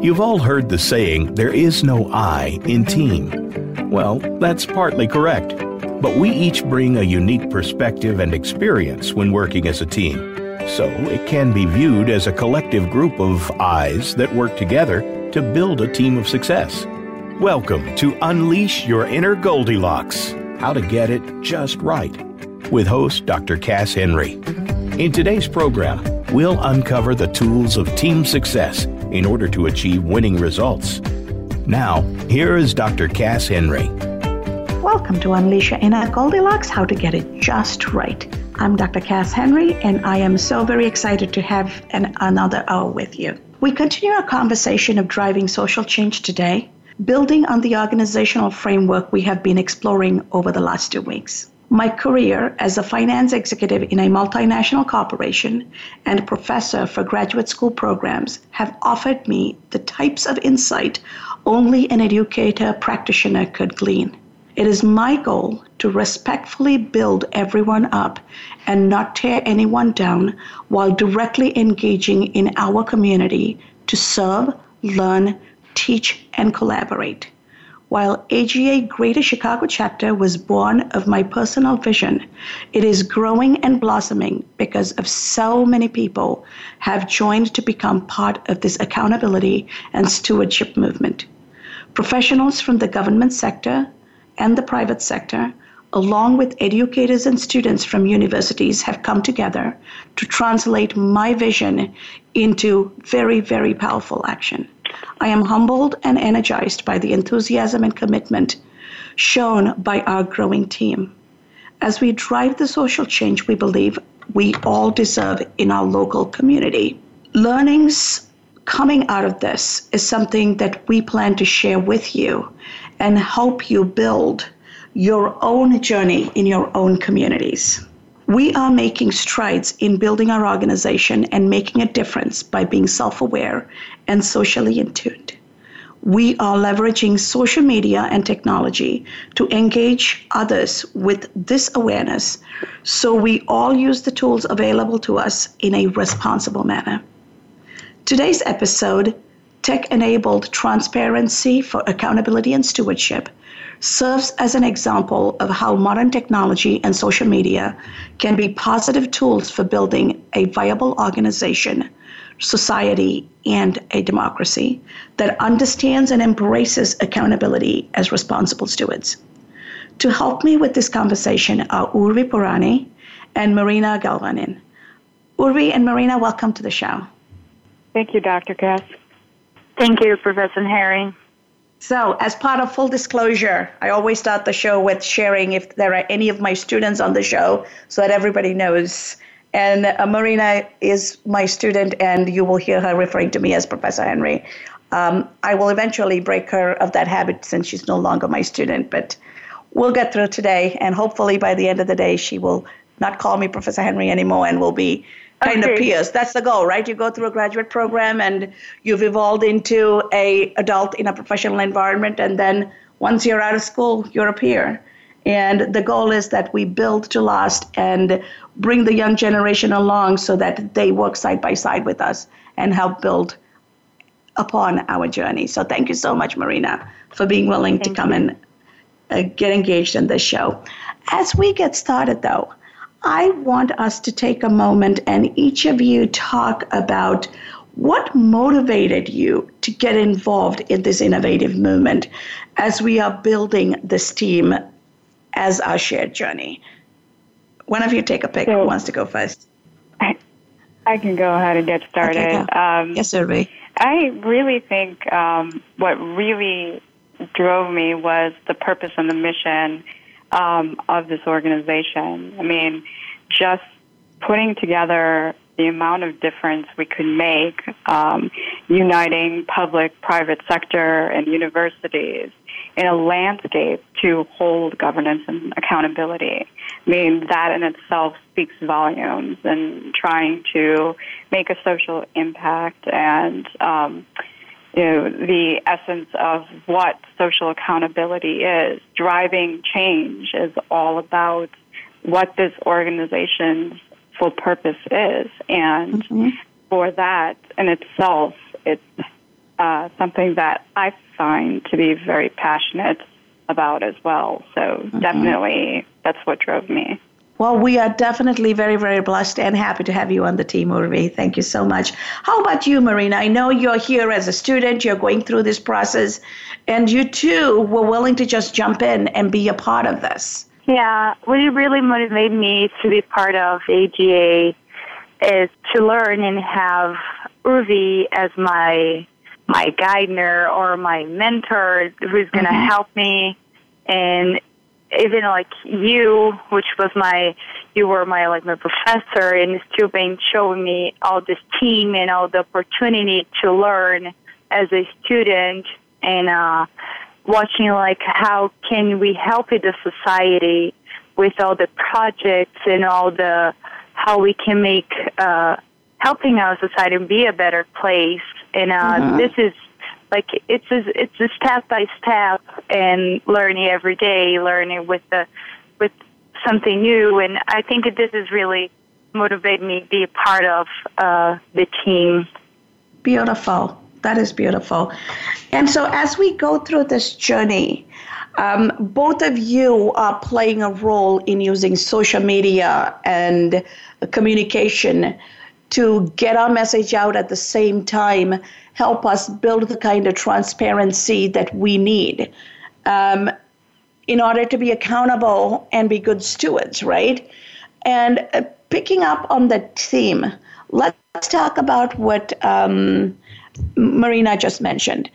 You've all heard the saying, there is no I in team. Well, that's partly correct, but we each bring a unique perspective and experience when working as a team. So it can be viewed as a collective group of eyes that work together to build a team of success. Welcome to Unleash Your Inner Goldilocks How to Get It Just Right with host Dr. Cass Henry. In today's program, we'll uncover the tools of team success in order to achieve winning results. Now, here is Dr. Cass Henry. Welcome to Unleash Your Inner Goldilocks How to Get It Just Right. I'm Dr. Cass Henry, and I am so very excited to have an, another hour with you. We continue our conversation of driving social change today, building on the organizational framework we have been exploring over the last two weeks. My career as a finance executive in a multinational corporation and professor for graduate school programs have offered me the types of insight only an educator practitioner could glean. It is my goal to respectfully build everyone up and not tear anyone down while directly engaging in our community to serve, learn, teach, and collaborate. While AGA Greater Chicago chapter was born of my personal vision, it is growing and blossoming because of so many people have joined to become part of this accountability and stewardship movement. Professionals from the government sector and the private sector, along with educators and students from universities, have come together to translate my vision into very, very powerful action. I am humbled and energized by the enthusiasm and commitment shown by our growing team. As we drive the social change we believe we all deserve in our local community, learnings coming out of this is something that we plan to share with you and help you build your own journey in your own communities. We are making strides in building our organization and making a difference by being self aware and socially in tuned. We are leveraging social media and technology to engage others with this awareness so we all use the tools available to us in a responsible manner. Today's episode, Tech Enabled Transparency for Accountability and Stewardship, serves as an example of how modern technology and social media can be positive tools for building a viable organization, society, and a democracy that understands and embraces accountability as responsible stewards. To help me with this conversation are Urvi Purani and Marina Galvanin. Urvi and Marina, welcome to the show. Thank you, Dr. Cass. Thank you, Professor Henry. So, as part of full disclosure, I always start the show with sharing if there are any of my students on the show so that everybody knows. And uh, Marina is my student, and you will hear her referring to me as Professor Henry. Um, I will eventually break her of that habit since she's no longer my student, but we'll get through today, and hopefully by the end of the day, she will not call me Professor Henry anymore and we'll be kind okay. of peers. That's the goal, right? You go through a graduate program and you've evolved into a adult in a professional environment, and then once you're out of school, you're a peer. And the goal is that we build to last and bring the young generation along so that they work side by side with us and help build upon our journey. So thank you so much, Marina, for being willing thank to come you. and uh, get engaged in this show. As we get started, though, I want us to take a moment and each of you talk about what motivated you to get involved in this innovative movement as we are building this team as our shared journey. One of you take a pick. So, Who wants to go first? I, I can go ahead and get started. Okay, um, yes, Urvi. I really think um, what really drove me was the purpose and the mission um, of this organization. I mean, just putting together the amount of difference we could make, um, uniting public, private sector, and universities in a landscape to hold governance and accountability. I mean, that in itself speaks volumes and trying to make a social impact and um, you know, the essence of what social accountability is. Driving change is all about what this organization's full purpose is. And mm-hmm. for that in itself, it's uh, something that I find to be very passionate about as well. So mm-hmm. definitely that's what drove me. Well, we are definitely very, very blessed and happy to have you on the team, Urvi. Thank you so much. How about you, Marina? I know you're here as a student, you're going through this process, and you too were willing to just jump in and be a part of this. Yeah, what really motivated me to be part of AGA is to learn and have Urvi as my my guider or my mentor who's going to mm-hmm. help me and even like you which was my you were my like my professor and still been showing me all this team and all the opportunity to learn as a student and uh watching like how can we help the society with all the projects and all the how we can make uh helping our society be a better place and uh, mm-hmm. this is like it's a, it's a step by step and learning every day, learning with the with something new. And I think that this is really motivated me to be a part of uh, the team. Beautiful. That is beautiful. And so as we go through this journey, um, both of you are playing a role in using social media and communication to get our message out at the same time, help us build the kind of transparency that we need um, in order to be accountable and be good stewards, right? And uh, picking up on the theme, let's talk about what um, Marina just mentioned.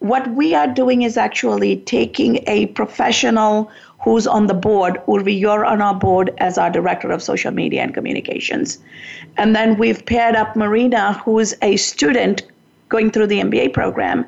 What we are doing is actually taking a professional who's on the board. Urvi, you're on our board as our director of social media and communications. And then we've paired up Marina, who's a student going through the MBA program,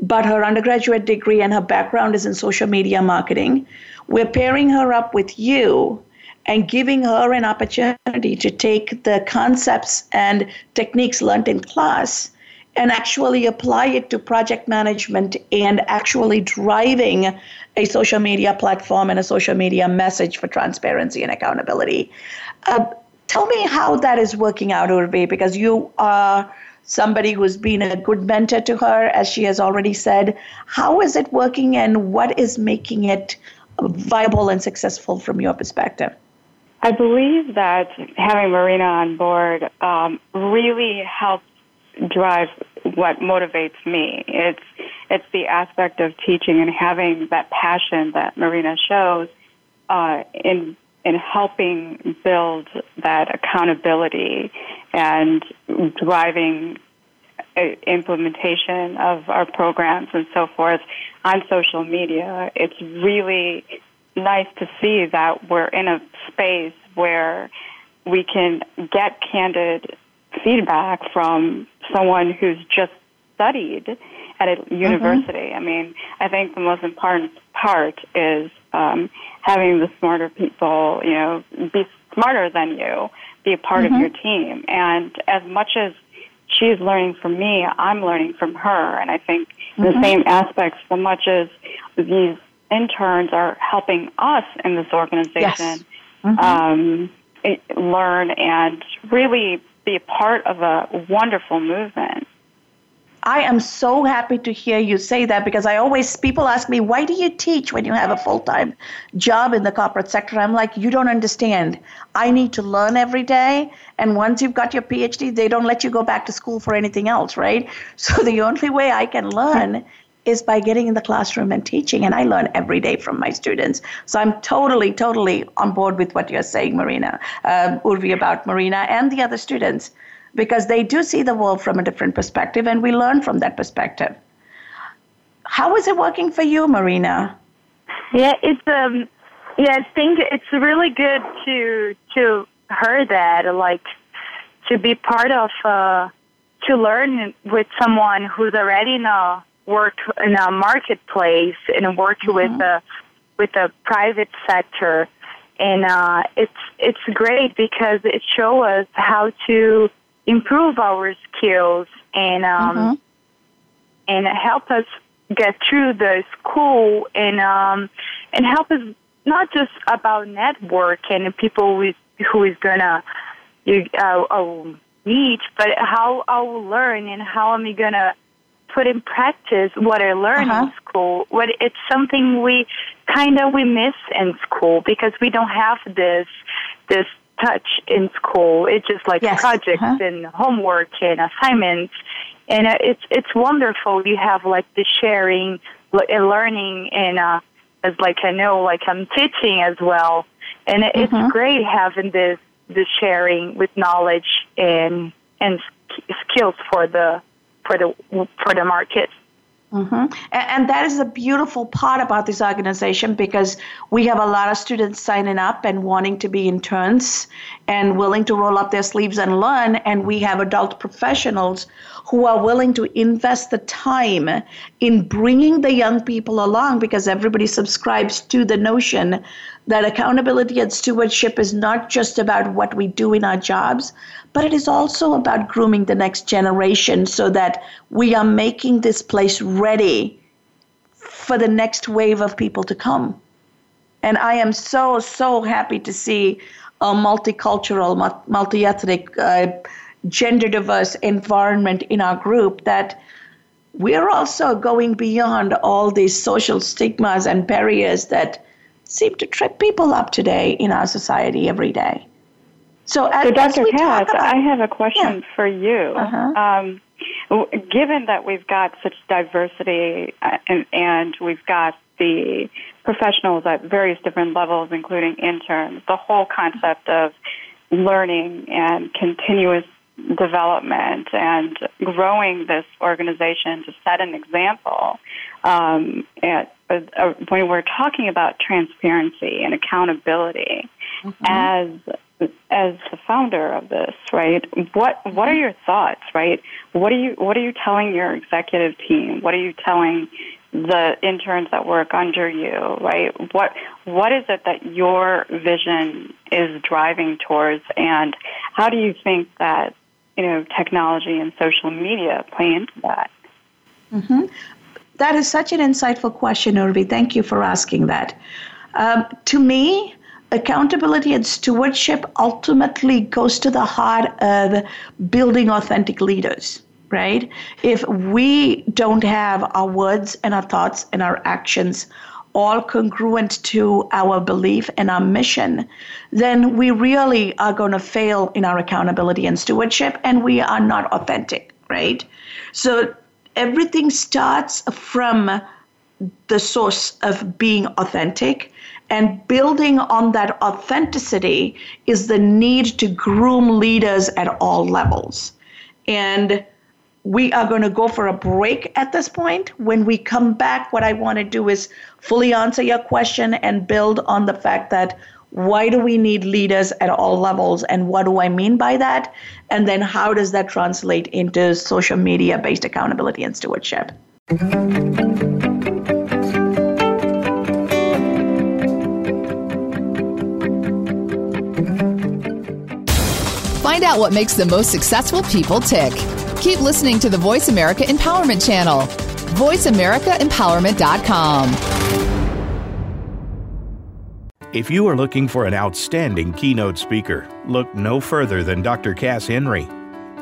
but her undergraduate degree and her background is in social media marketing. We're pairing her up with you and giving her an opportunity to take the concepts and techniques learned in class and actually apply it to project management and actually driving a social media platform and a social media message for transparency and accountability. Uh, tell me how that is working out, Urvi, because you are somebody who's been a good mentor to her, as she has already said. How is it working and what is making it viable and successful from your perspective? I believe that having Marina on board um, really helps drive what motivates me. It's it's the aspect of teaching and having that passion that Marina shows uh, in in helping build that accountability and driving uh, implementation of our programs and so forth on social media. It's really nice to see that we're in a space where we can get candid feedback from someone who's just studied at a mm-hmm. university. Mm-hmm. I mean, I think the most important part is um, having the smarter people, you know, be smarter than you, be a part mm-hmm. of your team. And as much as she's learning from me, I'm learning from her. And I think mm-hmm. the same aspects, so much as these interns are helping us in this organization yes. mm-hmm. um, learn and really be a part of a wonderful movement. I am so happy to hear you say that because I always, people ask me, why do you teach when you have a full time job in the corporate sector? I'm like, you don't understand. I need to learn every day. And once you've got your PhD, they don't let you go back to school for anything else, right? So the only way I can learn is by getting in the classroom and teaching. And I learn every day from my students. So I'm totally, totally on board with what you're saying, Marina, uh, Urvi, about Marina and the other students, because they do see the world from a different perspective and we learn from that perspective. How is it working for you, Marina? Yeah, it's um, yeah, I think it's really good to to hear that, like to be part of, uh, to learn with someone who's already in a work in a marketplace and work mm-hmm. with a with the private sector and uh, it's it's great because it shows us how to improve our skills and um, mm-hmm. and help us get through the school and um, and help us not just about network and people who is, who is gonna you uh, I'll teach, but how I'll learn and how am I gonna put in practice what I learned uh-huh. in school. What it's something we kind of we miss in school because we don't have this this touch in school. It's just like yes. projects uh-huh. and homework and assignments, and uh, it's it's wonderful. You have like the sharing, and learning, and uh, as like I know, like I'm teaching as well, and it's mm-hmm. great having this this sharing with knowledge and and skills for the for the for the market. Mm-hmm. And, and, that is a beautiful part about this organization because we have a lot of students signing up and wanting to be interns and willing to roll up their sleeves and learn. And we have adult professionals who are willing to invest the time in bringing the young people along because everybody subscribes to the notion that accountability and stewardship is not just about what we do in our jobs, but it is also about grooming the next generation so that we are making this place ready for the next wave of people to come. And I am so, so happy to see a multicultural, multi ethnic, uh, gender diverse environment in our group that we're also going beyond all these social stigmas and barriers that seem to trip people up today in our society every day. So, as, so Dr. About, I have a question yeah. for you. Uh-huh. Um, given that we've got such diversity uh, and, and we've got the professionals at various different levels, including interns, the whole concept of learning and continuous development and growing this organization to set an example um, at, uh, when we're talking about transparency and accountability. Mm-hmm. as as the founder of this right what what are your thoughts right? What are you what are you telling your executive team? What are you telling the interns that work under you right what what is it that your vision is driving towards and how do you think that you know, technology and social media play into that? Mm-hmm. That is such an insightful question, Urvi. Thank you for asking that. Um, to me, accountability and stewardship ultimately goes to the heart of building authentic leaders right if we don't have our words and our thoughts and our actions all congruent to our belief and our mission, then we really are going to fail in our accountability and stewardship, and we are not authentic, right? So everything starts from the source of being authentic. And building on that authenticity is the need to groom leaders at all levels. And we are going to go for a break at this point. When we come back, what I want to do is fully answer your question and build on the fact that why do we need leaders at all levels and what do I mean by that? And then how does that translate into social media based accountability and stewardship? Find out what makes the most successful people tick. Keep listening to the Voice America Empowerment Channel. VoiceAmericaEmpowerment.com. If you are looking for an outstanding keynote speaker, look no further than Dr. Cass Henry.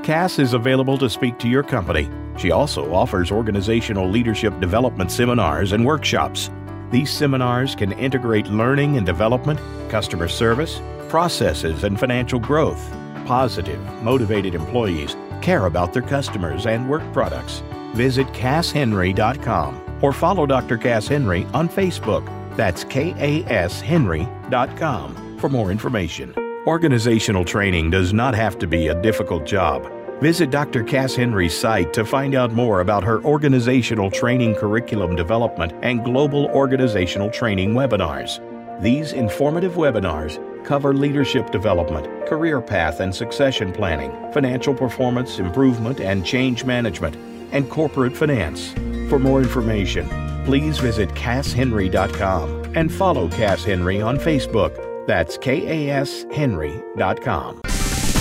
Cass is available to speak to your company. She also offers organizational leadership development seminars and workshops. These seminars can integrate learning and development, customer service, processes, and financial growth. Positive, motivated employees care about their customers and work products. Visit CassHenry.com or follow Dr. Cass Henry on Facebook. That's KASHenry.com for more information. Organizational training does not have to be a difficult job. Visit Dr. Cass Henry's site to find out more about her organizational training curriculum development and global organizational training webinars. These informative webinars cover leadership development, career path and succession planning, financial performance improvement and change management, and corporate finance. For more information, please visit CassHenry.com and follow Cass Henry on Facebook. That's KASHenry.com.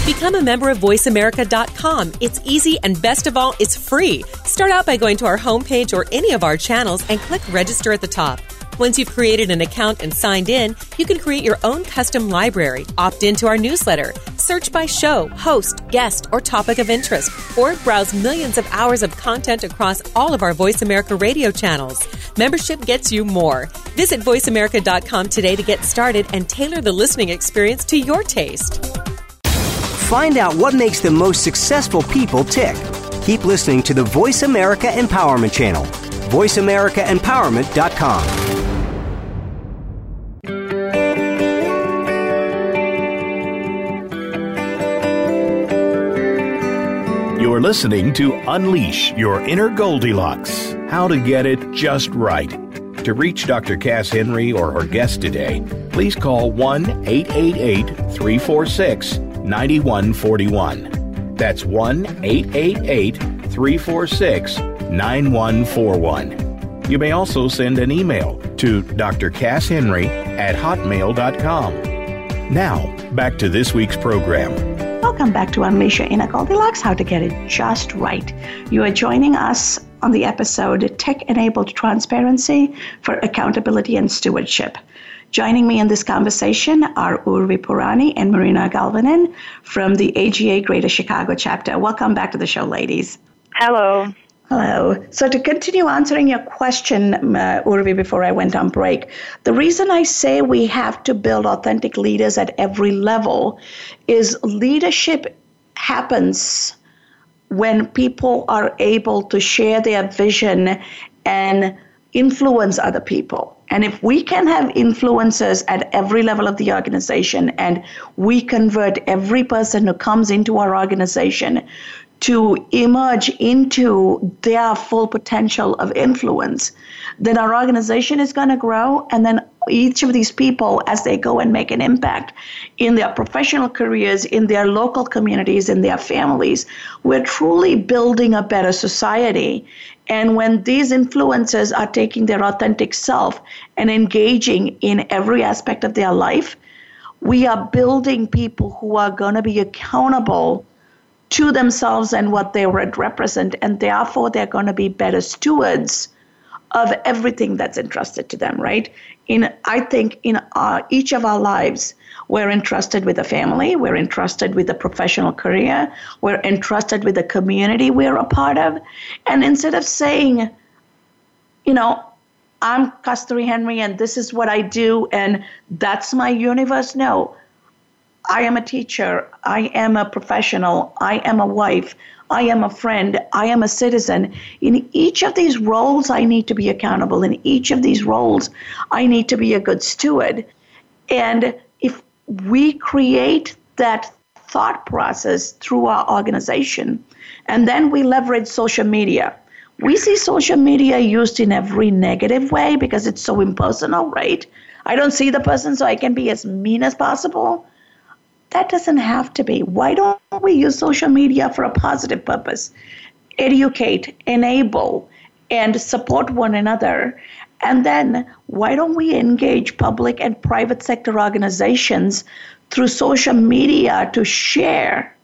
Become a member of VoiceAmerica.com. It's easy and best of all, it's free. Start out by going to our homepage or any of our channels and click register at the top. Once you've created an account and signed in, you can create your own custom library, opt into our newsletter, search by show, host, guest, or topic of interest, or browse millions of hours of content across all of our Voice America radio channels. Membership gets you more. Visit voiceamerica.com today to get started and tailor the listening experience to your taste. Find out what makes the most successful people tick. Keep listening to the Voice America Empowerment Channel. VoiceAmericaEmpowerment.com. You're listening to Unleash Your Inner Goldilocks How to Get It Just Right. To reach Dr. Cass Henry or her guest today, please call 1 888 346 9141. That's 1 888 346 9141. You may also send an email to drcasshenry at hotmail.com. Now, back to this week's program. Welcome back to Unleash Your Inner Goldilocks How to Get It Just Right. You are joining us on the episode Tech Enabled Transparency for Accountability and Stewardship. Joining me in this conversation are Urvi Purani and Marina Galvanen from the AGA Greater Chicago chapter. Welcome back to the show, ladies. Hello. Hello. So, to continue answering your question, uh, Urvi, before I went on break, the reason I say we have to build authentic leaders at every level is leadership happens when people are able to share their vision and influence other people. And if we can have influencers at every level of the organization and we convert every person who comes into our organization to emerge into their full potential of influence, then our organization is going to grow. And then each of these people, as they go and make an impact in their professional careers, in their local communities, in their families, we're truly building a better society. And when these influencers are taking their authentic self and engaging in every aspect of their life, we are building people who are going to be accountable to themselves and what they represent, and therefore they're going to be better stewards of everything that's entrusted to them, right? In I think in our, each of our lives, we're entrusted with a family, we're entrusted with a professional career, we're entrusted with a community we're a part of, and instead of saying, you know, I'm Kasturi Henry and this is what I do and that's my universe, no. I am a teacher. I am a professional. I am a wife. I am a friend. I am a citizen. In each of these roles, I need to be accountable. In each of these roles, I need to be a good steward. And if we create that thought process through our organization, and then we leverage social media. We see social media used in every negative way because it's so impersonal, right? I don't see the person, so I can be as mean as possible. That doesn't have to be. Why don't we use social media for a positive purpose? Educate, enable, and support one another. And then why don't we engage public and private sector organizations through social media to share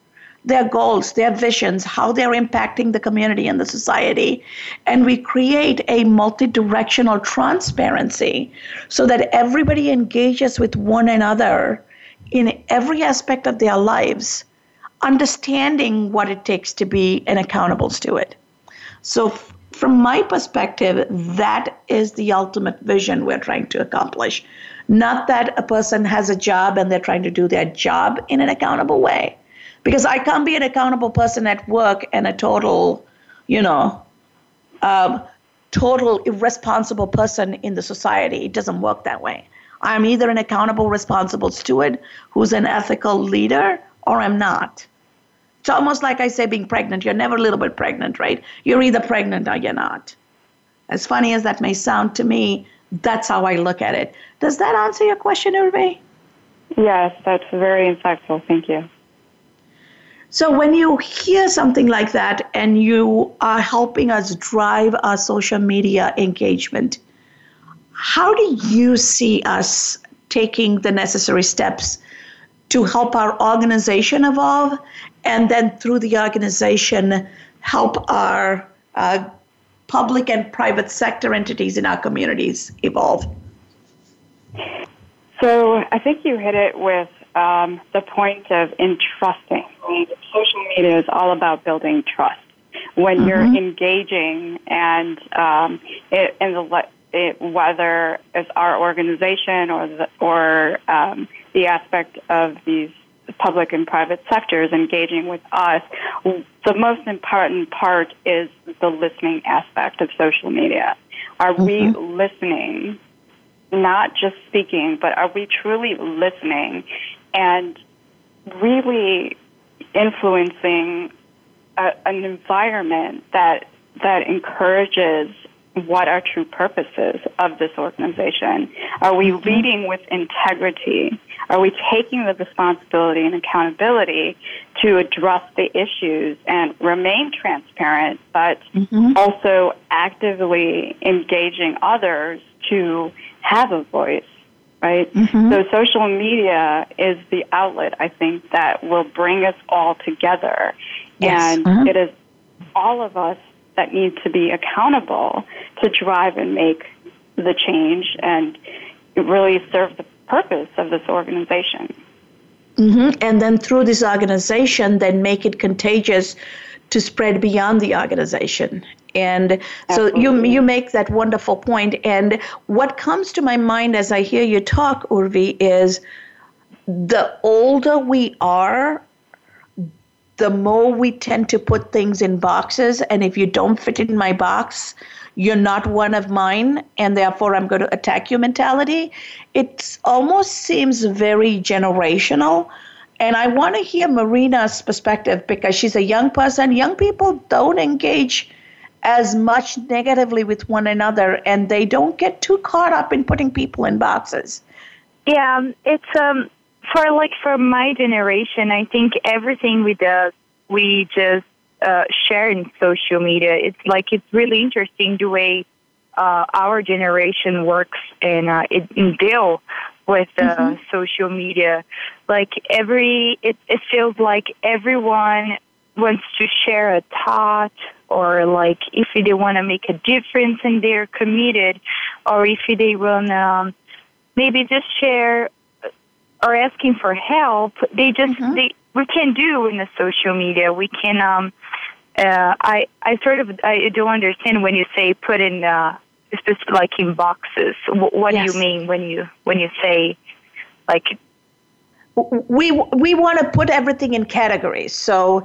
their goals, their visions, how they're impacting the community and the society. And we create a multi directional transparency so that everybody engages with one another in every aspect of their lives, understanding what it takes to be an accountable steward. So, f- from my perspective, that is the ultimate vision we're trying to accomplish. Not that a person has a job and they're trying to do their job in an accountable way. Because I can't be an accountable person at work and a total, you know, um, total irresponsible person in the society. It doesn't work that way. I'm either an accountable, responsible steward who's an ethical leader or I'm not. It's almost like I say being pregnant. You're never a little bit pregnant, right? You're either pregnant or you're not. As funny as that may sound to me, that's how I look at it. Does that answer your question, Urvi? Yes, that's very insightful. Thank you. So, when you hear something like that and you are helping us drive our social media engagement, how do you see us taking the necessary steps to help our organization evolve and then through the organization help our uh, public and private sector entities in our communities evolve? So I think you hit it with um, the point of entrusting. Social media is all about building trust. When mm-hmm. you're engaging and um, it, in the it, whether it's our organization or the, or um, the aspect of these public and private sectors engaging with us, the most important part is the listening aspect of social media. Are mm-hmm. we listening? Not just speaking, but are we truly listening and really influencing a, an environment that that encourages what our true purpose is of this organization? Are we mm-hmm. leading with integrity? Are we taking the responsibility and accountability to address the issues and remain transparent, but mm-hmm. also actively engaging others to have a voice? Right? Mm-hmm. So social media is the outlet, I think, that will bring us all together. Yes. And uh-huh. it is all of us that need to be accountable to drive and make the change and really serve the purpose of this organization. Mm-hmm. And then through this organization, then make it contagious to spread beyond the organization. And so you you make that wonderful point. And what comes to my mind as I hear you talk, Urvi, is the older we are, the more we tend to put things in boxes. And if you don't fit in my box, you're not one of mine, and therefore I'm going to attack you mentality. It almost seems very generational. And I want to hear Marina's perspective because she's a young person. Young people don't engage as much negatively with one another, and they don't get too caught up in putting people in boxes. Yeah, it's um for like for my generation, I think everything we do, we just uh, share in social media. It's like it's really interesting the way uh, our generation works and uh, it, and deal with uh, mm-hmm. social media. Like every, it, it feels like everyone wants to share a thought or like if they want to make a difference and they're committed or if they want to um, maybe just share or asking for help they just mm-hmm. they we can do in the social media we can um uh i i sort of i don't understand when you say put in uh just like in boxes what yes. do you mean when you when you say like we we want to put everything in categories. So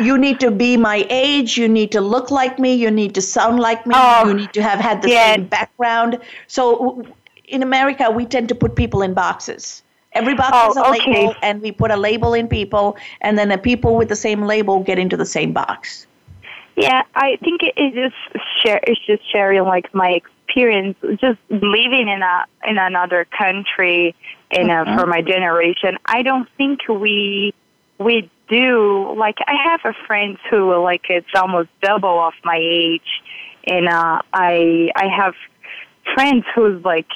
you need to be my age, you need to look like me, you need to sound like me, oh, you need to have had the yeah. same background. So in America, we tend to put people in boxes. Every box oh, has a okay. label, and we put a label in people, and then the people with the same label get into the same box. Yeah, I think it is just share. It's just sharing like my experience, just living in a in another country, in mm-hmm. a, for my generation. I don't think we we do like. I have a friend who like it's almost double of my age, and uh, I I have friends who's like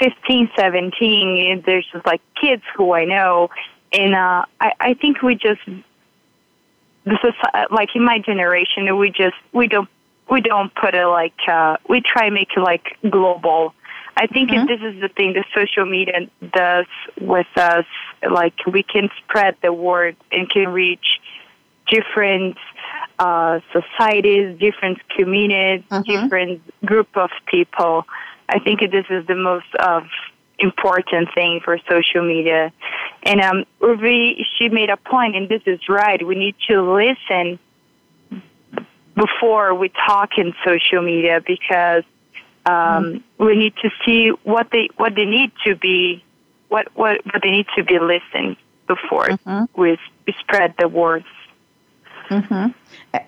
15, 17, there's just like kids who I know, and uh, I, I think we just this is like in my generation we just we don't we don't put it like uh, we try make it like global. I think mm-hmm. this is the thing the social media does with us. Like we can spread the word and can reach different uh, societies, different communities, mm-hmm. different group of people. I think this is the most uh, important thing for social media. And um, Urvi, she made a point, and this is right. We need to listen before we talk in social media because um, mm-hmm. we need to see what they what they need to be what what, what they need to be listened before mm-hmm. we spread the words. Mm-hmm.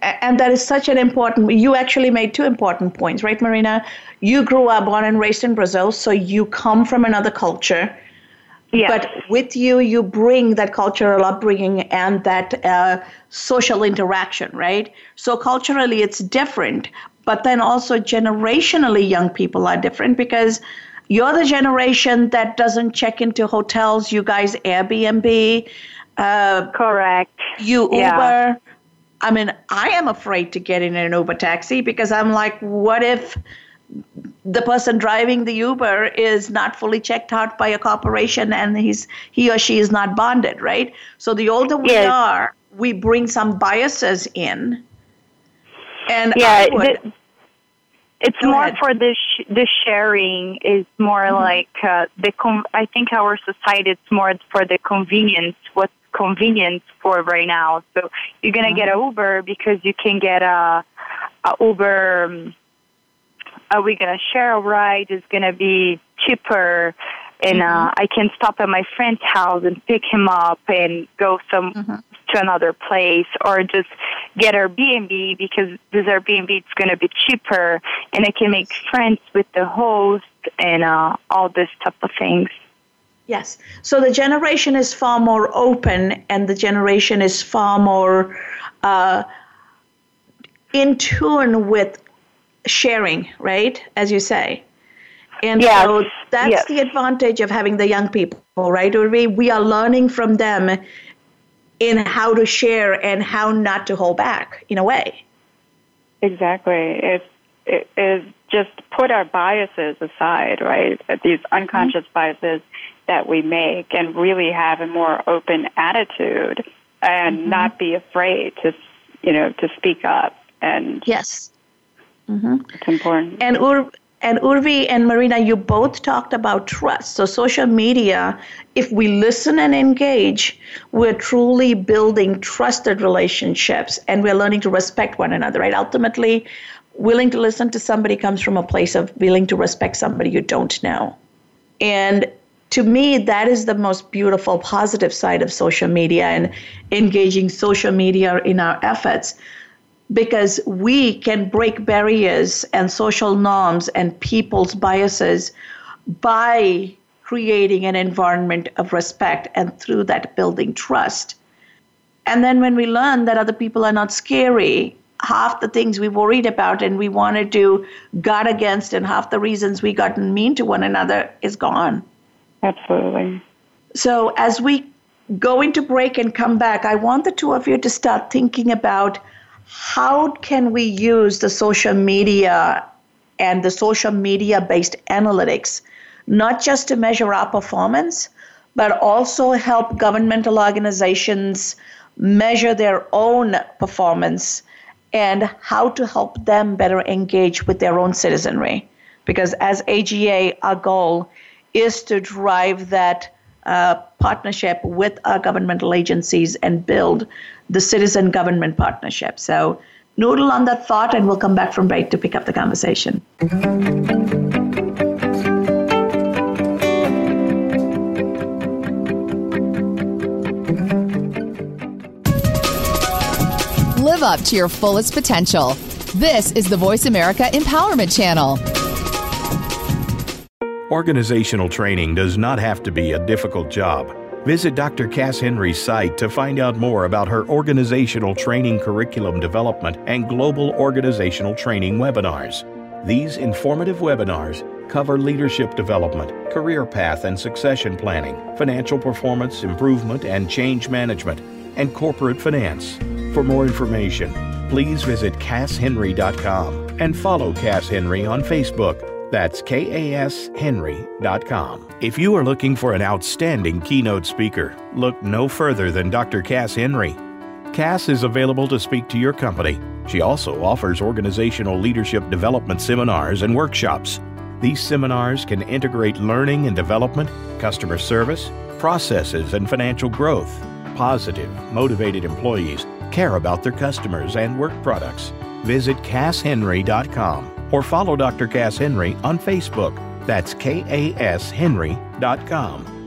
And that is such an important. You actually made two important points, right, Marina? You grew up, born and raised in Brazil, so you come from another culture. Yeah. But with you, you bring that cultural upbringing and that uh, social interaction, right? So culturally, it's different. But then also generationally, young people are different because you're the generation that doesn't check into hotels. You guys Airbnb. Uh, Correct. You Uber. Yeah. I mean, I am afraid to get in an Uber taxi because I'm like, what if the person driving the Uber is not fully checked out by a corporation and he's he or she is not bonded, right? So the older we Yes. are, we bring some biases in. And yeah, I would, it's Go more ahead. for the sh- the sharing is more Mm-hmm. like uh, the com- I think our society it's more for the convenience. What's convenient for right now? So you're gonna get Mm-hmm. a Uber because you can get a, a Uber. Um, are we gonna share a ride? It's gonna be cheaper, and Mm-hmm. uh, I can stop at my friend's house and pick him up and go some Mm-hmm. to another place, or just get Airbnb because this Airbnb is gonna be cheaper, and I can make friends with the host and uh, all this type of things. Yes. So the generation is far more open, and the generation is far more uh, in tune with sharing, right? As you say. And Yes, so that's yes. the advantage of having the young people, right? We, we are learning from them in how to share and how not to hold back, in a way. Exactly. It, it is just put our biases aside, right? These unconscious biases that we make and really have a more open attitude and mm-hmm. not be afraid to, you know, to speak up. And Yes. Mm-hmm. it's important. And Ur- and Urvi and Marina, you both talked about trust. So social media, if we listen and engage, we're truly building trusted relationships and we're learning to respect one another, right? Ultimately, willing to listen to somebody comes from a place of willing to respect somebody you don't know. And to me, that is the most beautiful, positive side of social media and engaging social media in our efforts because we can break barriers and social norms and people's biases by creating an environment of respect and through that building trust. And then when we learn that other people are not scary, half the things we worried about and we wanted to guard against and half the reasons we got mean to one another is gone. Absolutely. So as we go into break and come back, I want the two of you to start thinking about how can we use the social media and the social media based analytics not just to measure our performance but also help governmental organizations measure their own performance and how to help them better engage with their own citizenry because as AGA our goal is to drive that uh, partnership with our governmental agencies and build the citizen government partnership. So, noodle on that thought, and we'll come back from break to pick up the conversation. Live up to your fullest potential. This is the Voice America Empowerment Channel. Organizational training does not have to be a difficult job. Visit Dr. Cass Henry's site to find out more about her organizational training curriculum development and global organizational training webinars. These informative webinars cover leadership development, career path and succession planning, financial performance improvement and change management, and corporate finance. For more information, please visit CassHenry.com and follow Cass Henry on Facebook. That's KASHenry.com. If you are looking for an outstanding keynote speaker, look no further than Dr. Cass Henry. Cass is available to speak to your company. She also offers organizational leadership development seminars and workshops. These seminars can integrate learning and development, customer service, processes, and financial growth. Positive, motivated employees care about their customers and work products. Visit CassHenry.com or follow Dr. Cass Henry on Facebook. That's KASHenry.com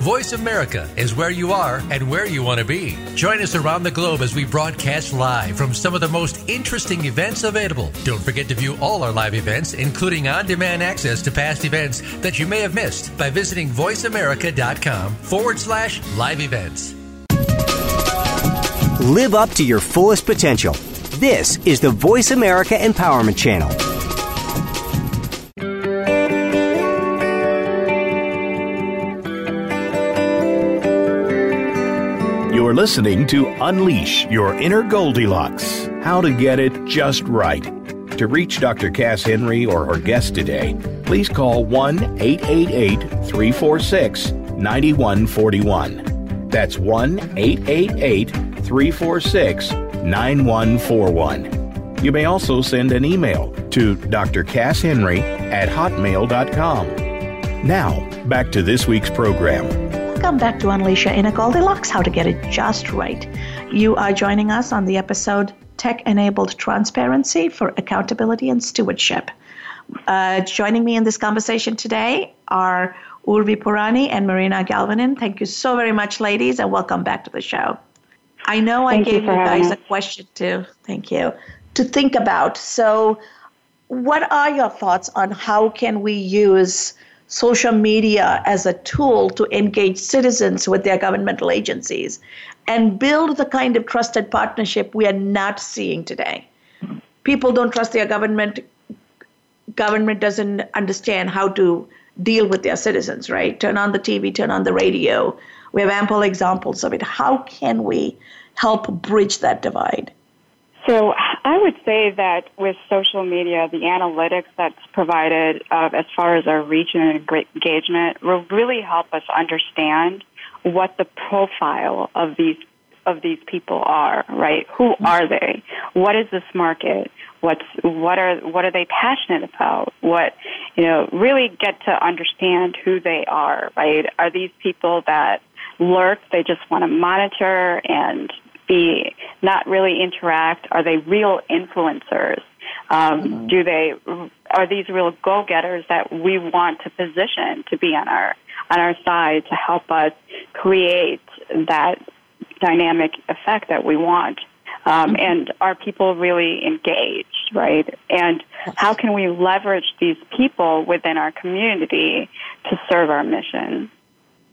Voice America is where you are and where you want to be. Join us around the globe as we broadcast live from some of the most interesting events available. Don't forget to view all our live events, including on demand access to past events that you may have missed by visiting voiceamerica.com forward slash live events. Live up to your fullest potential. This is the Voice America Empowerment Channel. You're listening to Unleash Your Inner Goldilocks How to Get It Just Right. To reach Dr. Cass Henry or her guest today, please call 1 888 346 9141. That's 1 888 346 9141. You may also send an email to drcasshenry at hotmail.com. Now, back to this week's program. Welcome back to Unleash Your Inner Goldilocks How to Get It Just Right. You are joining us on the episode Tech Enabled Transparency for Accountability and Stewardship. Uh, joining me in this conversation today are Urvi Purani and Marina Galvanin. Thank you so very much, ladies, and welcome back to the show. I know Thank I gave you, you guys a question to thank you to think about. So, what are your thoughts on how can we use social media as a tool to engage citizens with their governmental agencies and build the kind of trusted partnership we are not seeing today. People don't trust their government. Government doesn't understand how to deal with their citizens, right? Turn on the TV, turn on the radio. We have ample examples of it. How can we help bridge that divide? So I would say that with social media, the analytics that's provided uh, as far as our reach and engagement will really help us understand what the profile of these of these people are. Right? Who are they? What is this market? What's what are what are they passionate about? What you know really get to understand who they are. Right? Are these people that lurk? They just want to monitor and be not really interact? Are they real influencers? Um, mm-hmm. Do they are these real go getters that we want to position to be on our on our side to help us create that dynamic effect that we want? Um, mm-hmm. and are people really engaged, right? And how can we leverage these people within our community to serve our mission?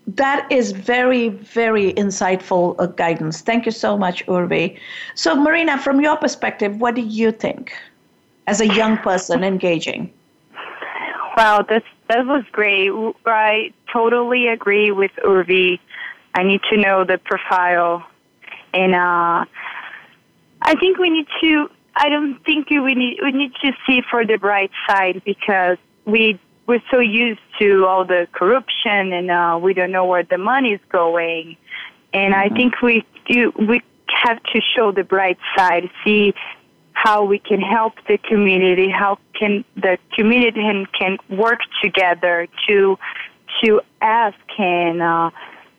That is very, very insightful uh, guidance. Thank you so much, Urvi. So, Marina, from your perspective, what do you think as a young person engaging? Wow, this that was great. I totally agree with Urvi. I need to know the profile, and uh, I think we need to. I don't think we need we need to see for the bright side because we we're so used to all the corruption and uh, we don't know where the money is going. And mm-hmm. I think we do, we have to show the bright side, see how we can help the community, how can the community can, can work together to to ask and uh,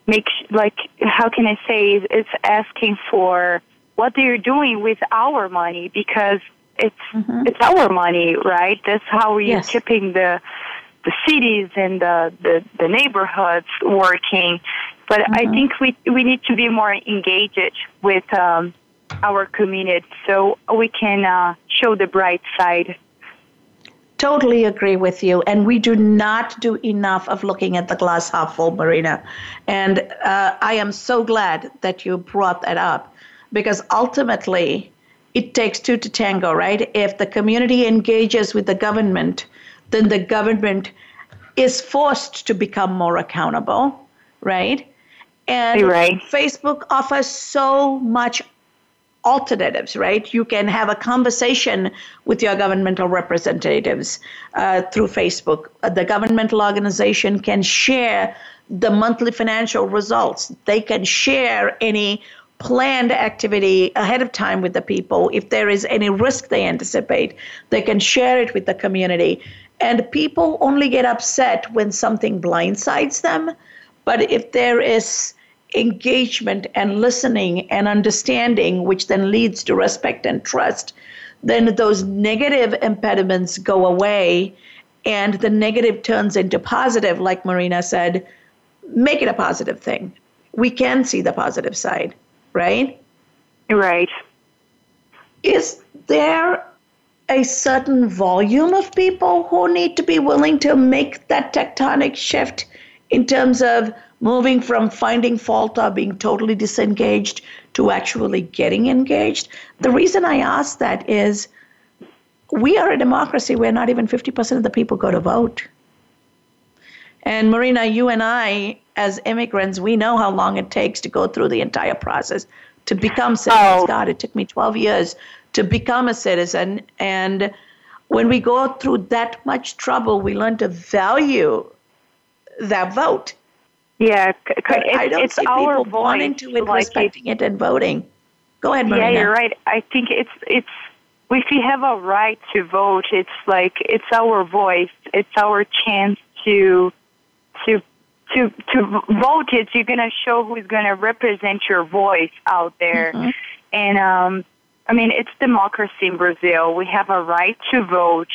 make like how can I say it's asking for what they're doing with our money because it's mm-hmm. it's our money, right? That's how we're yes. keeping the the cities and the, the, the neighborhoods working. But mm-hmm. I think we, we need to be more engaged with um, our community so we can uh, show the bright side. Totally agree with you. And we do not do enough of looking at the glass half full, Marina. And uh, I am so glad that you brought that up because ultimately it takes two to tango, right? If the community engages with the government, then the government is forced to become more accountable, right? And right. Facebook offers so much alternatives, right? You can have a conversation with your governmental representatives uh, through Facebook. Uh, the governmental organization can share the monthly financial results. They can share any planned activity ahead of time with the people. If there is any risk they anticipate, they can share it with the community. And people only get upset when something blindsides them. But if there is engagement and listening and understanding, which then leads to respect and trust, then those negative impediments go away and the negative turns into positive, like Marina said, make it a positive thing. We can see the positive side, right? Right. Is there a certain volume of people who need to be willing to make that tectonic shift in terms of moving from finding fault or being totally disengaged to actually getting engaged. The reason I ask that is we are a democracy where not even 50% of the people go to vote. And Marina, you and I, as immigrants, we know how long it takes to go through the entire process to become citizens. Oh. God, it took me 12 years to become a citizen. And when we go through that much trouble, we learn to value that vote. Yeah, I don't it's see our people wanting to it, like respecting it, and voting. Go ahead, Marina. Yeah, you're right. I think it's it's if we have a right to vote, it's like it's our voice, it's our chance to to to to vote. It you're gonna show who's gonna represent your voice out there, mm-hmm. and um, I mean it's democracy in Brazil. We have a right to vote,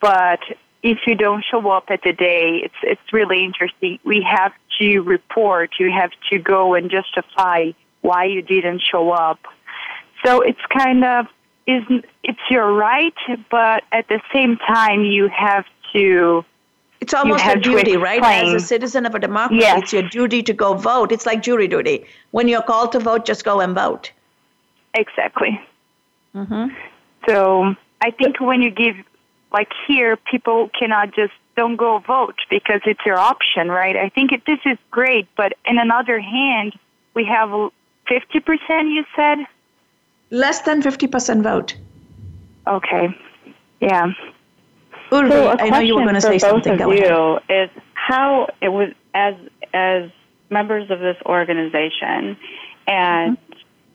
but if you don't show up at the day, it's it's really interesting. We have to report. You have to go and justify why you didn't show up. So it's kind of is it's your right, but at the same time you have to. It's almost a duty, right? As a citizen of a democracy, yes. it's your duty to go vote. It's like jury duty. When you're called to vote, just go and vote. Exactly. Mm-hmm. So I think when you give like here, people cannot just don't go vote because it's your option, right? I think it, this is great, but in another hand, we have 50%, you said? Less than 50% vote. Okay. Yeah. Urvi, so I know you were going to say something. Both of you is how it was as as members of this organization and mm-hmm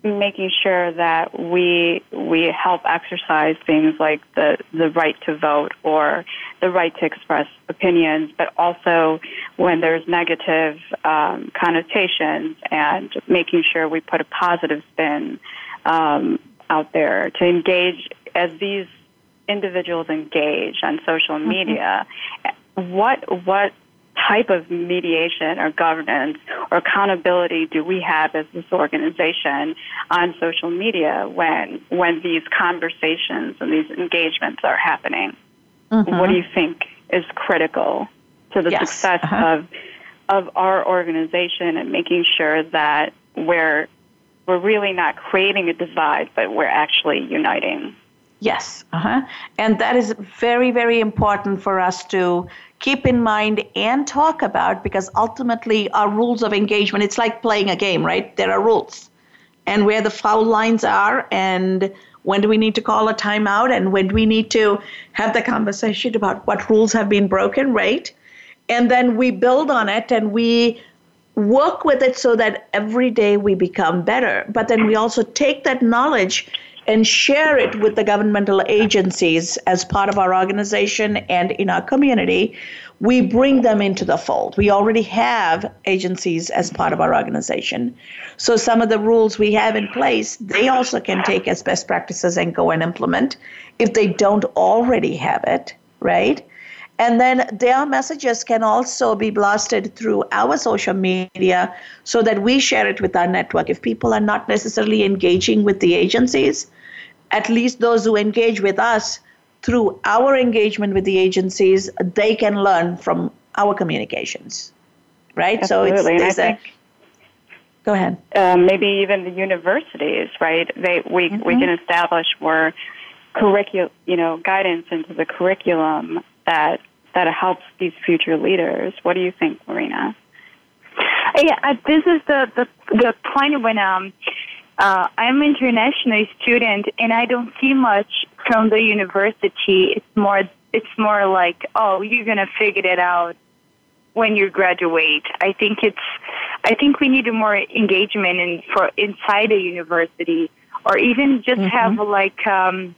making sure that we we help exercise things like the the right to vote or the right to express opinions, but also when there's negative um, connotations and making sure we put a positive spin um, out there to engage as these individuals engage on social mm-hmm. media. Mm-hmm. What what type of mediation or governance or accountability do we have as this organization on social media when when these conversations and these engagements are happening? Mm-hmm. What do you think is critical to the yes. success uh-huh. of of our organization and making sure that we're we're really not creating a divide, but we're actually uniting? Yes, uh-huh. and that is very, very important for us to keep in mind and talk about because ultimately our rules of engagement, it's like playing a game, right? There are rules and where the foul lines are and when do we need to call a timeout and when do we need to have the conversation about what rules have been broken, right? And then we build on it and we work with it so that every day we become better. But then we also take that knowledge and share it with the governmental agencies as part of our organization and in our community, we bring them into the fold. We already have agencies as part of our organization. So some of the rules we have in place, they also can take as best practices and go and implement if they don't already have it, right? And then their messages can also be blasted through our social media so that we share it with our network. If people are not necessarily engaging with the agencies, at least those who engage with us through our engagement with the agencies, they can learn from our communications. Right? Absolutely. So it's, a, go ahead. Um, maybe even the universities, right? They we mm-hmm. we can establish more curriculum, you know, guidance into the curriculum that that helps these future leaders. What do you think, Marina? Yeah, this is the the the point when um uh, I'm an international student, and I don't see much from the university. It's more, it's more like, oh, you're gonna figure it out when you graduate. I think it's, I think we need more engagement in for inside a university, or even just mm-hmm. have like um,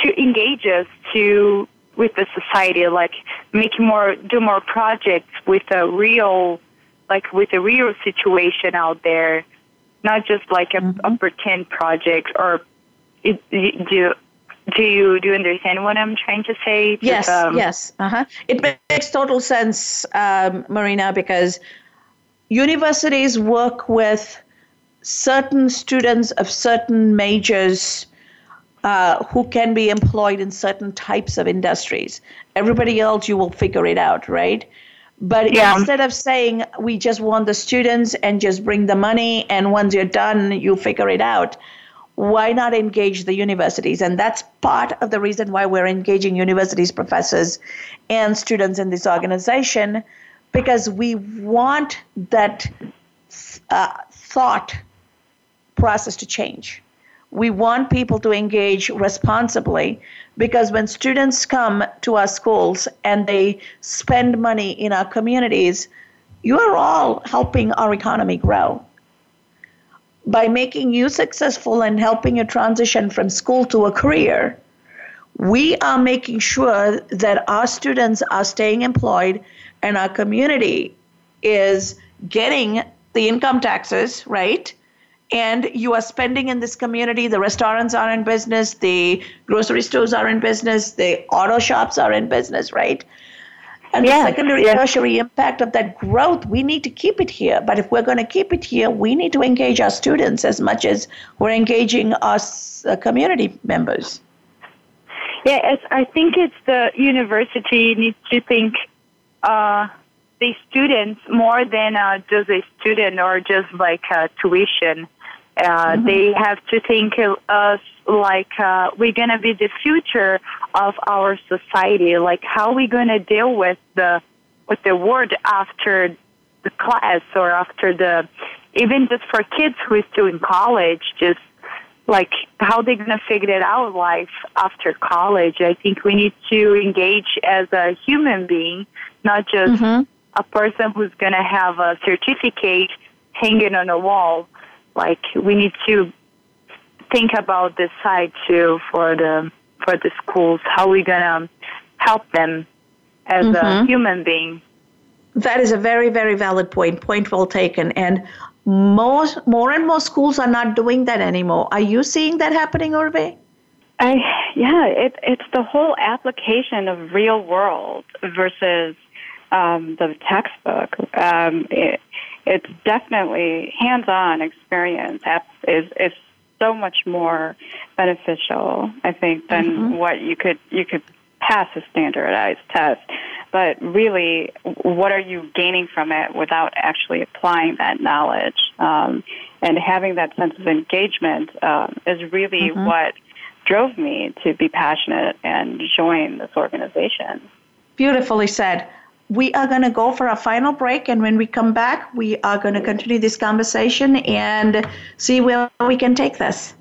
to engage us to with the society, like make more, do more projects with a real like with a real situation out there, not just like a, Mm-hmm. a pretend project or it, do do you do you understand what I'm trying to say? Just, Yes, um, yes. Uh-huh. It makes total sense, um, Marina, because universities work with certain students of certain majors uh, who can be employed in certain types of industries. Everybody else, you will figure it out, right? But Yeah. instead of saying we just want the students and just bring the money, and once you're done, you figure it out, why not engage the universities? And that's part of the reason why we're engaging universities, professors, and students in this organization, because we want that uh, thought process to change. We want people to engage responsibly because when students come to our schools and they spend money in our communities, you are all helping our economy grow. By making you successful and helping you transition from school to a career, we are making sure that our students are staying employed and our community is getting the income taxes, right? And you are spending in this community. The restaurants are in business, the grocery stores are in business, the auto shops are in business, right? And Yeah, the secondary, yeah. tertiary impact of that growth, we need to keep it here. But if we're going to keep it here, we need to engage our students as much as we're engaging our uh, community members. Yeah, it's, I think it's the university needs to think uh, the students more than uh, just a student or just like uh, tuition. Uh, They have to think of us like uh, we're gonna be the future of our society. Like how we gonna deal with the with the world after the class or after the even just for kids who is still in college, just like how they're going to figure it out life after college. I think we need to engage as a human being, not just a person who's going to have a certificate hanging on a wall. Like we need to think about this side too for the for the schools. How we going to help them as a human being. That is a very, very valid point. Point well taken. And most, more and more schools are not doing that anymore. Are you seeing that happening, Urvi? I yeah, it, it's the whole application of real world versus um, the textbook. Um, it, it's definitely hands-on experience is is so much more beneficial, I think, than what you could you could pass a standardized test. But really, what are you gaining from it without actually applying that knowledge? Um, and having that sense of engagement um, is really what drove me to be passionate and join this organization. Beautifully said. We are going to go for a final break, and when we come back, we are going to continue this conversation and see where we can take this.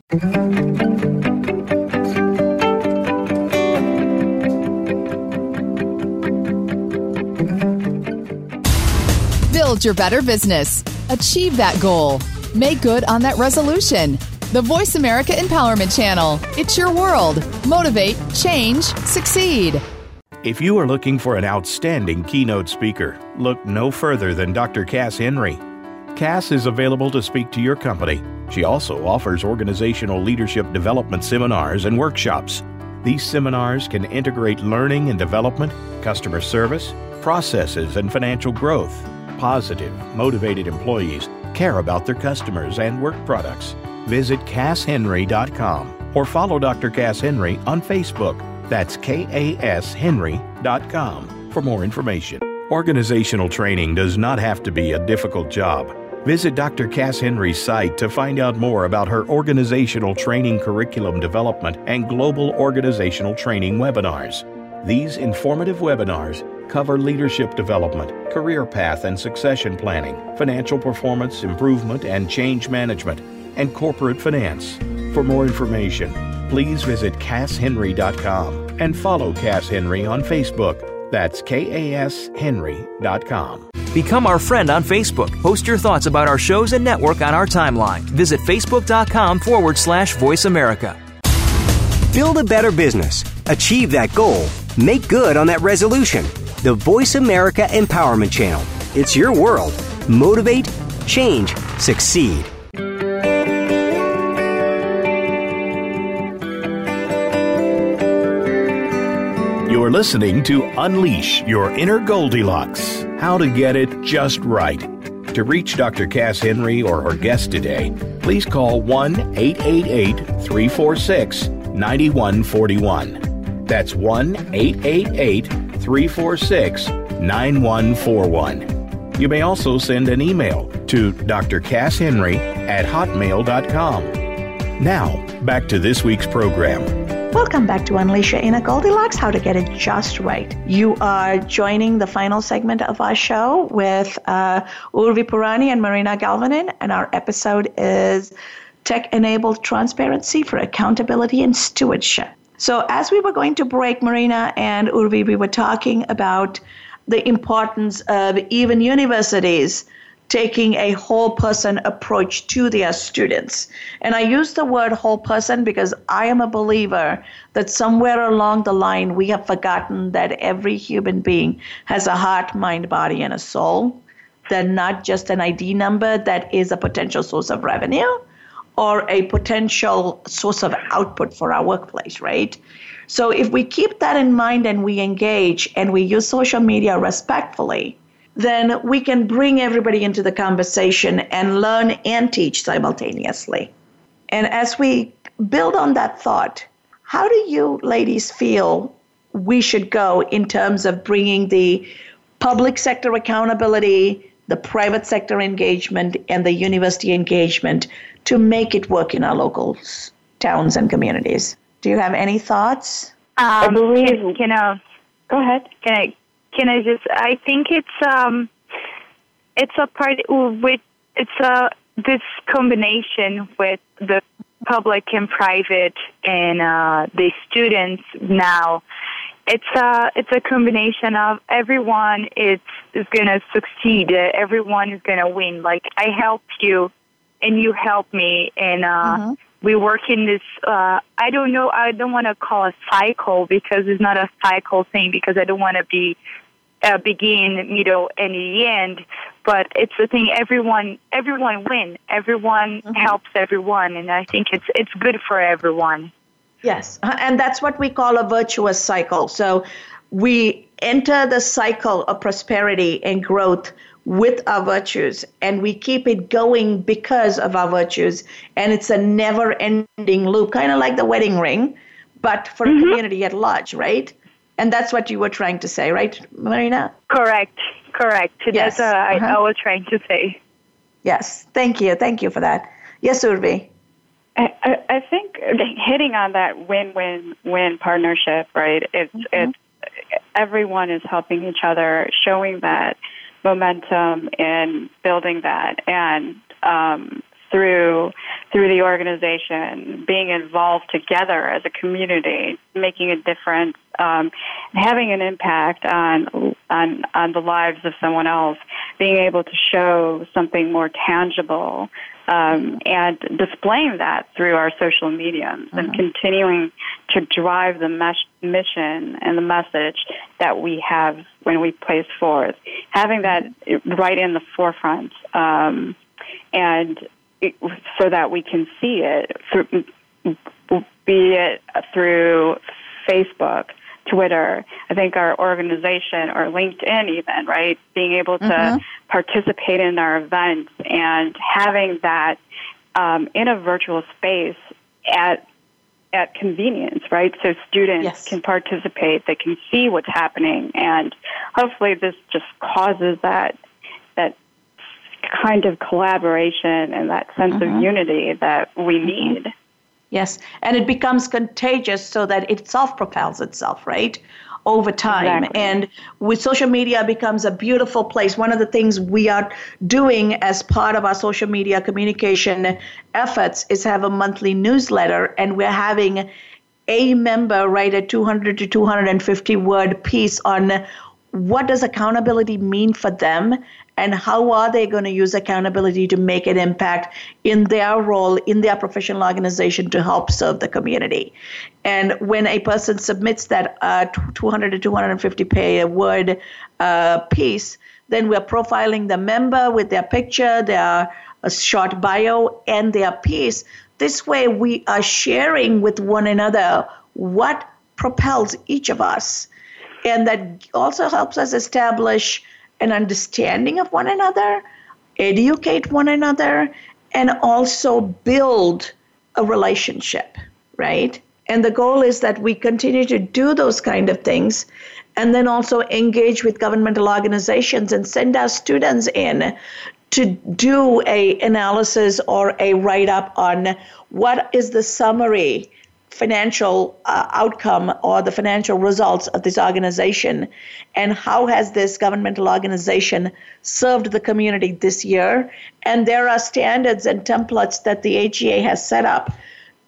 Build your better business. Achieve that goal. Make good on that resolution. The Voice America Empowerment Channel. It's your world. Motivate, change, succeed. If you are looking for an outstanding keynote speaker, look no further than Dr. Cass Henry. Cass is available to speak to your company. She also offers organizational leadership development seminars and workshops. These seminars can integrate learning and development, customer service, processes, and financial growth. Positive, motivated employees care about their customers and work products. Visit casshenry.com or follow Dr. Cass Henry on Facebook. That's casshenry.com for more information. Organizational training does not have to be a difficult job. Visit Dr. Cass Henry's site to find out more about her organizational training curriculum development and global organizational training webinars. These informative webinars cover leadership development, career path and succession planning, financial performance improvement and change management, and corporate finance. For more information, please visit casshenry.com and follow Cass Henry on Facebook. That's casshenry.com. Become our friend on Facebook. Post your thoughts about our shows and network on our timeline. Visit facebook.com forward slash voice America. Build a better business. Achieve that goal. Make good on that resolution. The Voice America Empowerment Channel. It's your world. Motivate, change, succeed. You're listening to Unleash Your Inner Goldilocks How to Get It Just Right. To reach Dr. Cass Henry or her guest today, please call 1 888 346 9141. That's 1 888 346 9141. You may also send an email to drcasshenry at hotmail.com. Now, back to this week's program. Welcome back to Unleash Your Inner Goldilocks How to Get It Just Right. You are joining the final segment of our show with uh, Urvi Purani and Marina Galvanin, and our episode is Tech Enabled Transparency for Accountability and Stewardship. So, as we were going to break, Marina and Urvi, we were talking about the importance of even universities taking a whole person approach to their students. And I use the word whole person because I am a believer that somewhere along the line we have forgotten that every human being has a heart, mind, body, and a soul. They're not just an ID number that is a potential source of revenue or a potential source of output for our workplace, right? So if we keep that in mind and we engage and we use social media respectfully, then we can bring everybody into the conversation and learn and teach simultaneously. And as we build on that thought, how do you ladies feel we should go in terms of bringing the public sector accountability, the private sector engagement, and the university engagement to make it work in our local towns and communities? Do you have any thoughts? Um, I believe, you know, go ahead. Can I can I just? I think it's um, it's a part with it's a this combination with the public and private and uh, the students now. It's a it's a combination of everyone is is gonna succeed. Everyone is gonna win. Like I help you, and you help me, and uh, mm-hmm we work in this uh i don't know i don't want to call a cycle because it's not a cycle thing because i don't want to be uh, begin middle and the end but it's the thing everyone everyone win. Everyone mm-hmm. helps everyone and i think it's it's good for everyone. Yes uh, and that's what we call a virtuous cycle. So we enter the cycle of prosperity and growth with our virtues and we keep it going because of our virtues and it's a never ending loop kind of like the wedding ring but for mm-hmm. the community at large right and that's what you were trying to say right marina correct correct yes. that's what I, uh-huh. I was trying to say yes thank you thank you for that yes urvi I, I think hitting on that win-win-win partnership, right? It's mm-hmm. it's everyone is helping each other, showing that momentum in building that. And um, through through the organization, being involved together as a community, making a difference, um, having an impact on on on the lives of someone else, being able to show something more tangible um, and displaying that through our social mediums mm-hmm. and continuing to drive the mesh- mission and the message that we have when we place forth. Having that right in the forefront um, and it, so that we can see it, through, be it through Facebook, Twitter, I think our organization or LinkedIn even, right? Being able to mm-hmm. participate in our events and having that um, in a virtual space at at convenience, right? So students yes. can participate, they can see what's happening, and hopefully this just causes that that kind of collaboration and that sense mm-hmm. of unity that we mm-hmm. need. Yes, and it becomes contagious so that it self propels itself, right? Over time. Exactly. And with social media becomes a beautiful place. One of the things we are doing as part of our social media communication efforts is have a monthly newsletter, and we're having a member write a 200 to 250 word piece on what does accountability mean for them and how are they going to use accountability to make an impact in their role in their professional organization to help serve the community? And when a person submits that uh, 200 to 250 pay word uh, piece then we're profiling the member with their picture their a short bio and their piece. This way we are sharing with one another what propels each of us. And that also helps us establish an understanding of one another, educate one another, and also build a relationship, right? And the goal is that we continue to do those kind of things and then also engage with governmental organizations and send our students in to do a analysis or a write up on what is the summary financial uh, outcome or the financial results of this organization? And how has this governmental organization served the community this year? And there are standards and templates that the AGA has set up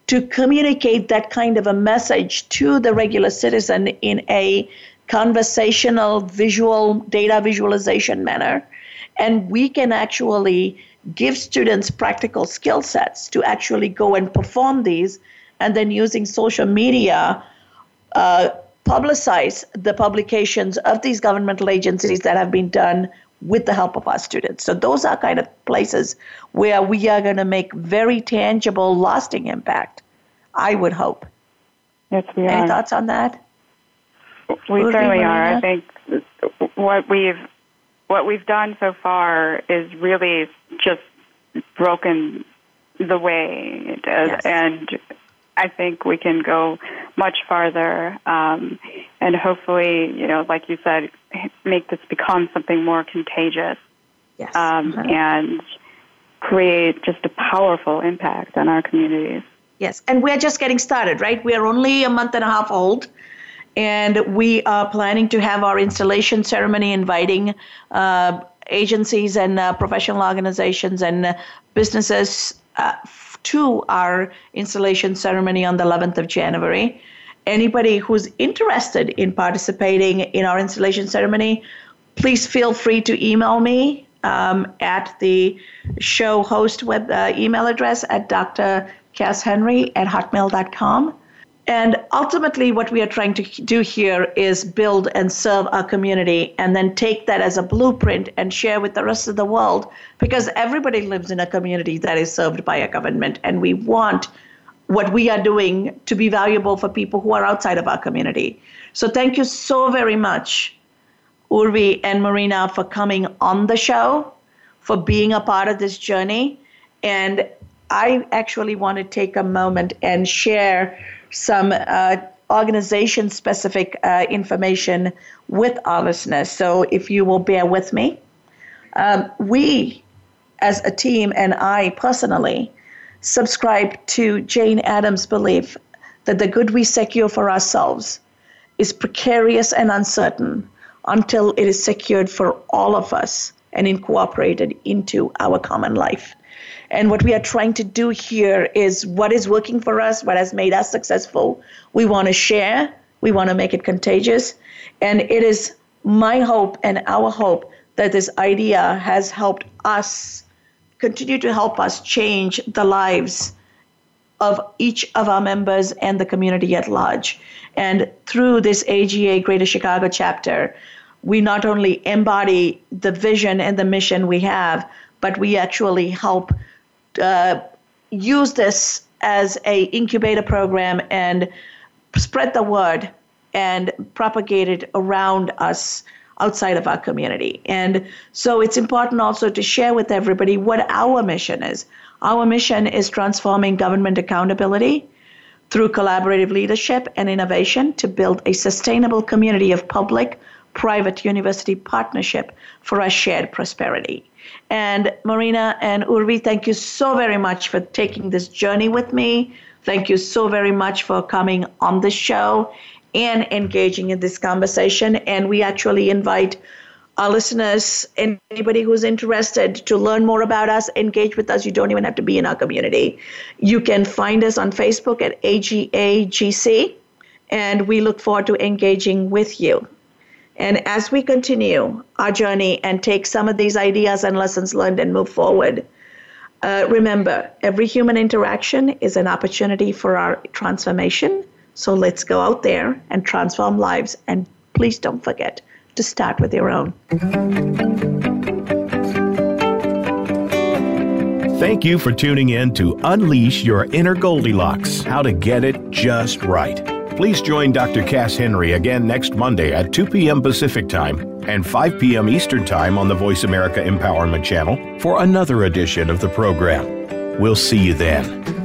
to communicate that kind of a message to the regular citizen in a conversational visual data visualization manner. And we can actually give students practical skill sets to actually go and perform these and then using social media uh, publicize the publications of these governmental agencies that have been done with the help of our students. So those are kind of places where we are going to make very tangible, lasting impact. I would hope. Yes, we Any are. thoughts on that? We certainly are. I think what we've what we've done so far is really just broken the way, it does, Yes. and I think we can go much farther, um, and hopefully, you know, like you said, make this become something more contagious Yes. um, Uh-huh. and create just a powerful impact on our communities. Yes, and we're just getting started, right? We are only a month and a half old, and we are planning to have our installation ceremony inviting uh, agencies and uh, professional organizations and uh, businesses uh, to our installation ceremony on the 11th of January. Anybody who's interested in participating in our installation ceremony, please feel free to email me um, at the show host web uh, email address at drcasshenry at hotmail.com. And ultimately, what we are trying to do here is build and serve our community and then take that as a blueprint and share with the rest of the world because everybody lives in a community that is served by a government. And we want what we are doing to be valuable for people who are outside of our community. So, thank you so very much, Urvi and Marina, for coming on the show, for being a part of this journey. And I actually want to take a moment and share some uh, organization specific uh, information with our listeners. So, if you will bear with me, um, we as a team and I personally subscribe to Jane Addams' belief that the good we secure for ourselves is precarious and uncertain until it is secured for all of us and incorporated into our common life. And what we are trying to do here is what is working for us, what has made us successful. We want to share, we want to make it contagious. And it is my hope and our hope that this idea has helped us continue to help us change the lives of each of our members and the community at large. And through this AGA Greater Chicago chapter, we not only embody the vision and the mission we have, but we actually help uh, use this as a incubator program and spread the word and propagate it around us outside of our community. And so it's important also to share with everybody what our mission is. Our mission is transforming government accountability through collaborative leadership and innovation to build a sustainable community of public private university partnership for our shared prosperity. And Marina and Urvi, thank you so very much for taking this journey with me. Thank you so very much for coming on the show and engaging in this conversation. And we actually invite our listeners, anybody who's interested to learn more about us, engage with us. You don't even have to be in our community. You can find us on Facebook at AGAGC, and we look forward to engaging with you. And as we continue our journey and take some of these ideas and lessons learned and move forward, uh, remember every human interaction is an opportunity for our transformation. So let's go out there and transform lives. And please don't forget to start with your own. Thank you for tuning in to Unleash Your Inner Goldilocks How to Get It Just Right. Please join Dr. Cass Henry again next Monday at 2 p.m. Pacific Time and 5 p.m. Eastern Time on the Voice America Empowerment Channel for another edition of the program. We'll see you then.